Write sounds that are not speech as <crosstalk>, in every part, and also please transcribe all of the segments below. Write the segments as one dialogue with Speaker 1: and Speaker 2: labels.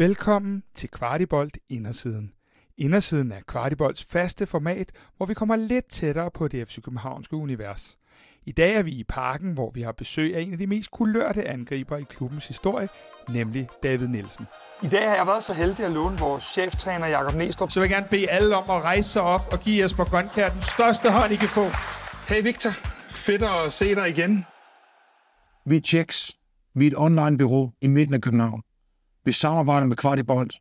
Speaker 1: Velkommen til Kvartibolt Indersiden. Indersiden er Kvartibolts faste format, hvor vi kommer lidt tættere på det FC Københavnske univers. I dag er vi i parken, hvor vi har besøg af en af de mest kulørte angriber i klubbens historie, nemlig David Nielsen. I dag har jeg været så heldig at låne vores cheftræner Jakob Næstrup, så vil jeg gerne bede alle om at rejse sig op og give Jesper Grønkær den største hånd, I kan få. Hey Victor, fedt at se dig igen.
Speaker 2: Vi er Checks. Vi er et online-bureau i midten af København. Vi samarbejder med Kvartibolt,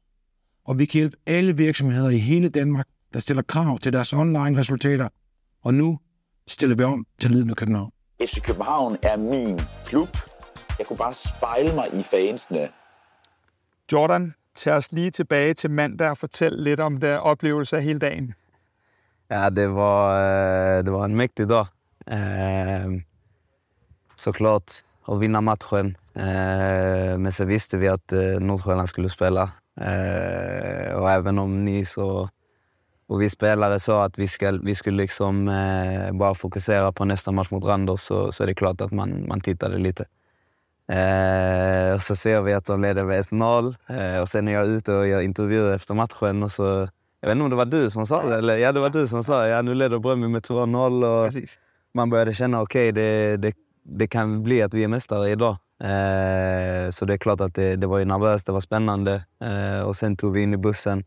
Speaker 2: og vi kan hjælpe alle virksomheder i hele Danmark, der stiller krav til deres online-resultater. Og nu stiller vi om til af København.
Speaker 3: FC København er min klub. Jeg kunne bare spejle mig i fansene.
Speaker 1: Jordan, tag os lige tilbage til mandag og fortæl lidt om den oplevelse af hele dagen.
Speaker 4: Ja, det var, eh, det var en mäktig dag. Eh, Såklart att vinna matchen. Eh, Men så visste vi att eh, Nordsjälland skulle spela. Eh, Och även om ni så, och vi spelare sa att vi, ska, vi skulle liksom eh, bara fokusera på nästa match mot Randers så, så är det klart att man, man tittade lite. Eh, och så ser vi att de leder med 1-0 eh, och sen är jag ute och gör intervjuer efter matchen och så jag vet inte om det var du som sa det, eller ja det var du som sa ja nu leder Bröndby med 2-0 och
Speaker 1: Præcis.
Speaker 4: man började känna okej det, det, det kan bli att vi är mästare idag. Eh, så det är klart att det, det var ju nervöst, det var spännande eh, och sen tog vi in i bussen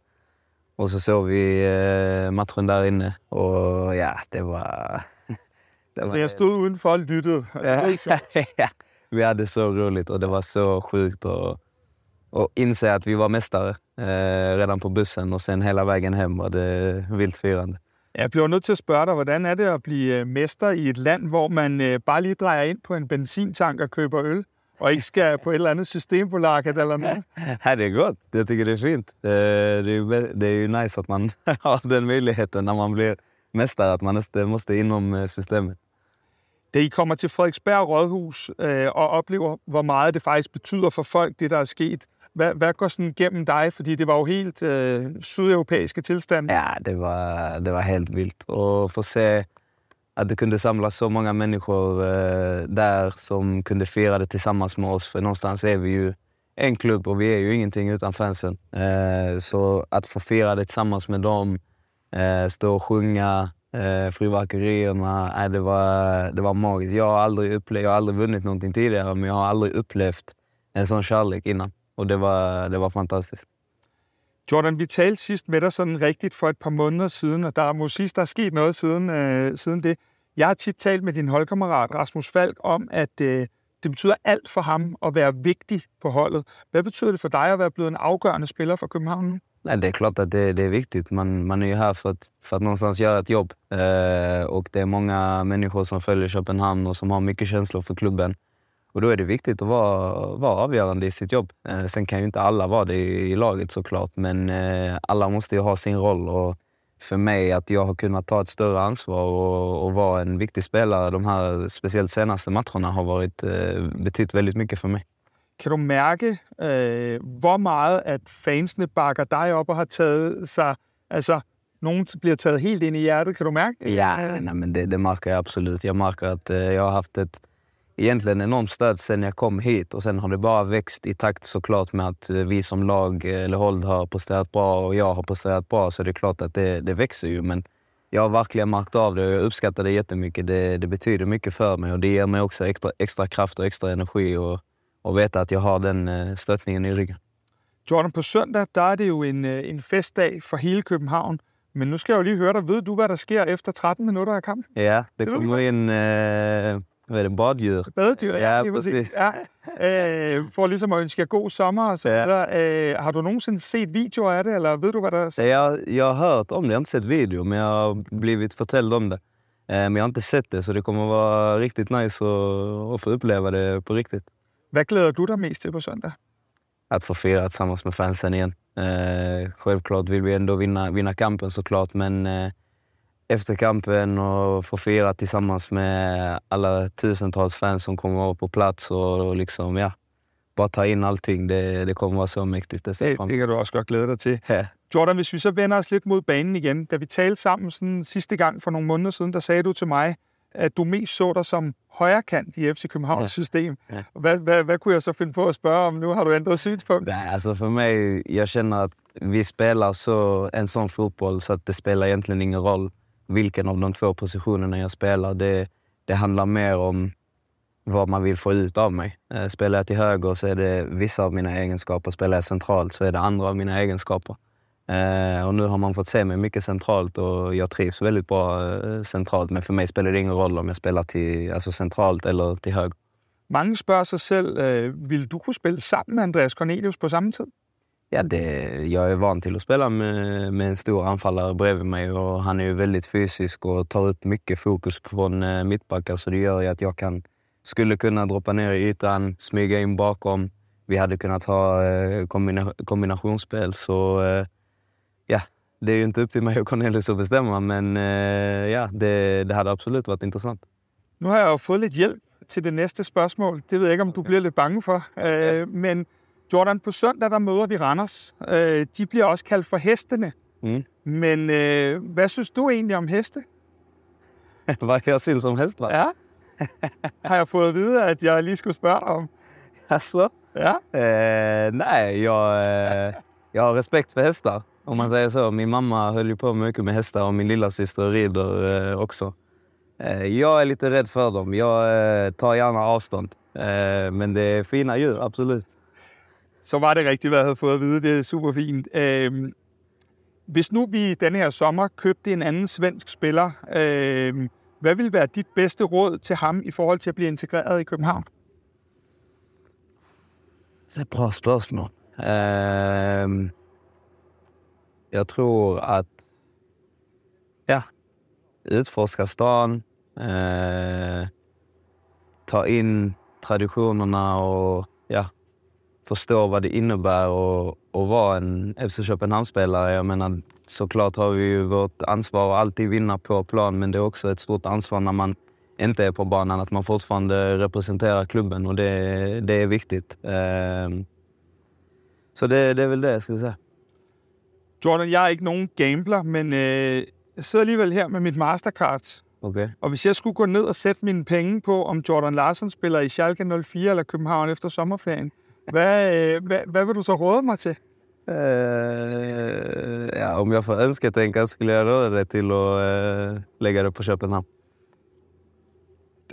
Speaker 4: och så såg vi eh, matchen där inne och ja det var... <laughs> det
Speaker 1: Så jeg stod udenfor og lyttede.
Speaker 4: Ja. Vi hade så roligt och det var så sjukt att, att inse att vi var mästare eh, redan på bussen och sen hela vägen hem var det vilt firande.
Speaker 1: Jeg bliver nødt til at spørge dig, hvordan er det at blive øh, mester i et land, hvor man øh, bare lige drejer ind på en benzintank og køber øl, og ikke skal på et eller andet systembolaget eller noget? <laughs>
Speaker 4: Ja, det är gott. Jag tycker det är fint. Eh, Det är, ju nice att man <laughs> har den möjligheten när man blir mästare, att man måste, måste inom eh, systemet.
Speaker 1: Da I kommer til Frederiksberg Rådhus øh, og oplever, hvor meget det faktisk betyder for folk, det der er sket, hvad, hvad går sådan gennem dig? Fordi det var jo helt øh, sydeuropæiske tilstand.
Speaker 4: Ja, det var, det var helt vilt. Och få se att det kunde samlas så många människor eh, där som kunde fira det tillsammans med oss. För någonstans är vi ju en klubb och vi är ju ingenting utan fansen. Eh, så att få fira det tillsammans med dem, eh, stå och sjunga, eh, fyrverkerierna, Eh, det, var, det var magiskt. Jag har, aldrig upplevt, jag har aldrig vunnit någonting tidigare, men jag har aldrig upplevt en sån kärlek innan. Och det var, det var fantastiskt.
Speaker 1: Jordan, vi talte sidst med dig sådan rigtigt for et par måneder siden, og der er måske der er sket noget siden, øh, siden det. Jeg har tit talt med din holdkammerat Rasmus Falk om, at øh, det betyder alt for ham at være vigtig på holdet. Hvad betyder det for dig at være blevet en afgørende spiller for København nu?
Speaker 4: Nej, det är klart att det, det är viktigt. Man, man är ju här för att, för att någonstans göra ett jobb. Eh, øh, och det är många människor som följer Köpenhamn och som har mycket känslor för klubben. Och då är det viktigt att vara, vara avgörande i sitt jobb. Eh, sen kan ju inte alla vara det i, i laget såklart, men eh, alla måste ju ha sin roll. Och för mig att jag har kunnat ta ett större ansvar och, och vara en viktig spelare de här speciellt senaste matcherna har varit, eh, betytt väldigt mycket för mig.
Speaker 1: Kan du mærke, øh, hvor meget at fansene bakker dig op og har taget sig, altså nogen bliver taget helt ind i hjertet, kan du mærke?
Speaker 4: Ja, nej, men det, det märker jag absolut. Jag märker att eh, jag har haft ett egentligen enormt stöd sen jag kom hit och sen har det bara växt i takt såklart med att eh, vi som lag eh, eller håll har presterat bra och jag har presterat bra så det är klart att det, det växer ju. Men jag har verkligen märkt av det och jag uppskattar det jättemycket. Det, det betyder mycket för mig och det ger mig också extra, extra kraft och extra energi och, och veta att jag har den eh, stöttningen i ryggen.
Speaker 1: Jordan, på søndag, der er det jo en, øh, en festdag for hele København. Men nu skal jeg jo lige høre dig. Ved du, hvad der sker efter 13 minutter af kampen?
Speaker 4: Ja, det kommer in eh, vad är det, baddjur.
Speaker 1: Badedyr,
Speaker 4: Ja,
Speaker 1: lige
Speaker 4: præcis.
Speaker 1: Ja. Øh, for ligesom at ønske jer god sommer og så
Speaker 4: Ja.
Speaker 1: videre. Øh, har du nogensinde set videoer af det, eller ved du, hvad der er?
Speaker 4: Så jag, jag har hört om det, jag har inte sett video, men jag har blivit förtälld om det. Eh, Men jag har inte sett det, så det kommer vara riktigt nice att, att få uppleva det på riktigt.
Speaker 1: Hvad glæder du dig mest til på søndag?
Speaker 4: Att få fira tillsammans med fansen igen. Eh, självklart vill vi ändå vinna, vinna kampen såklart, men eh, efter kampen och få fira tillsammans med alla tusentals fans som kommer vara på plats och, och liksom, ja, bara ta in allting. Det, det kommer vara så mäktigt. Det
Speaker 1: Det, det kan du også godt glæde dig til.
Speaker 4: Ja.
Speaker 1: Jordan, hvis vi så vender os lidt mod banen igen. Da vi talte sammen sådan sidste gang for nogle måneder siden, der sagde du til mig, at du mest så dig som højrekant i FC Københavns ja. system.
Speaker 4: Ja.
Speaker 1: Hvad, hvad, hvad kunne jeg så finde på at spørge om? Nu har du ændret synspunkt.
Speaker 4: Nej, alltså för mig, jag känner att vi spelar så, en sån fotboll så att det spelar egentligen ingen roll vilken av de två positionerna jag spelar. Det, det handlar mer om vad man vill få ut av mig. Eh, spelar jag till höger så är det vissa av mina egenskaper. Spelar jag centralt så är det andra av mina egenskaper. Eh, och nu har man fått se mig mycket centralt och jag trivs väldigt bra eh, centralt. Men för mig spelar det ingen roll om jag spelar till, alltså centralt eller till höger.
Speaker 1: Mange spørger sig selv, øh, vil du kunne spille sammen med Andreas Cornelius på samme tid?
Speaker 4: Ja, det, jag är van till att spela med, med en stor anfallare bredvid mig och han är ju väldigt fysisk och tar upp mycket fokus från eh, mittbackar så det gör ju att jag kan, skulle kunna droppa ner i ytan, smyga in bakom. Vi hade kunnat ha eh, kombina, kombinationsspel så eh, ja, det är ju inte upp till mig och Cornelius att bestämma men eh, ja, det, det hade absolut varit intressant.
Speaker 1: Nu har jeg jo fået lidt hjælp til det næste spørgsmål. Det ved jeg ikke, om du bliver lidt bange for. Øh, men Jordan, på søndag, der møder vi Randers. Øh, de bliver også kaldt for hestene.
Speaker 4: Mm.
Speaker 1: Men øh, hvad synes du egentlig om heste? <laughs>
Speaker 4: Vad jag ser som häst va?
Speaker 1: Ja. <laughs> Har jeg fået at vide, at jeg lige skulle spørge dig om?
Speaker 4: Alltså?
Speaker 1: Ja.
Speaker 4: Eh, nej, jag, eh, jag har respekt för hästar. Om man säger så. Min mamma höll ju på mycket med hästar och min lilla syster rider eh, också. Eh, jag är lite rädd för dem. Jag eh, tar gärna avstånd. Eh, men det är fina djur, absolut.
Speaker 1: Så var det rigtigt, hvad jeg havde fået at vide. Det er super fint. Øh, hvis nu vi denne her sommer købte en anden svensk spiller, øh, hvad vil være dit bedste råd til ham i forhold til at blive integreret i København?
Speaker 4: Det är et bra spørgsmål. Ehm, jag tror att ja, utforska stan, eh, øh, ta in traditionerna och ja, förstå vad det innebär att, att vara en FC Köpenhamn-spelare. Jag menar, såklart har vi ju vårt ansvar att alltid vinna på plan, men det är också ett stort ansvar när man inte är på banan, att man fortfarande representerar klubben och det, det är viktigt. Ehm, så det, det är väl det jag skulle säga.
Speaker 1: Jordan, jeg er ikke nogen gambler, men øh, jeg sidder alligevel her med mit Mastercard.
Speaker 4: Okej.
Speaker 1: Og hvis jeg skulle gå ned og sætte mine penge på, om Jordan Larsen spiller i Schalke 04 eller København efter sommerferien, hvad, øh, hvad, hvad vil du så råde mig til?
Speaker 4: Eh, ja, om jag får önsketänka skulle jag råda dig till att eh, lägga det på Köpenhamn.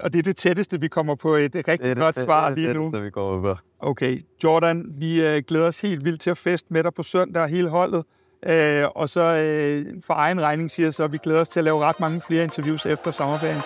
Speaker 1: Og det er det tætteste, vi kommer på et rigtig godt svar lige nu.
Speaker 4: det vi kommer på.
Speaker 1: Okay, Jordan, vi øh, glæder os helt vildt til at feste med dig på søndag, hele holdet. Øh, og så øh, for egen regning siger jeg så, at vi glæder os til at lave ret mange flere interviews efter sommerferien.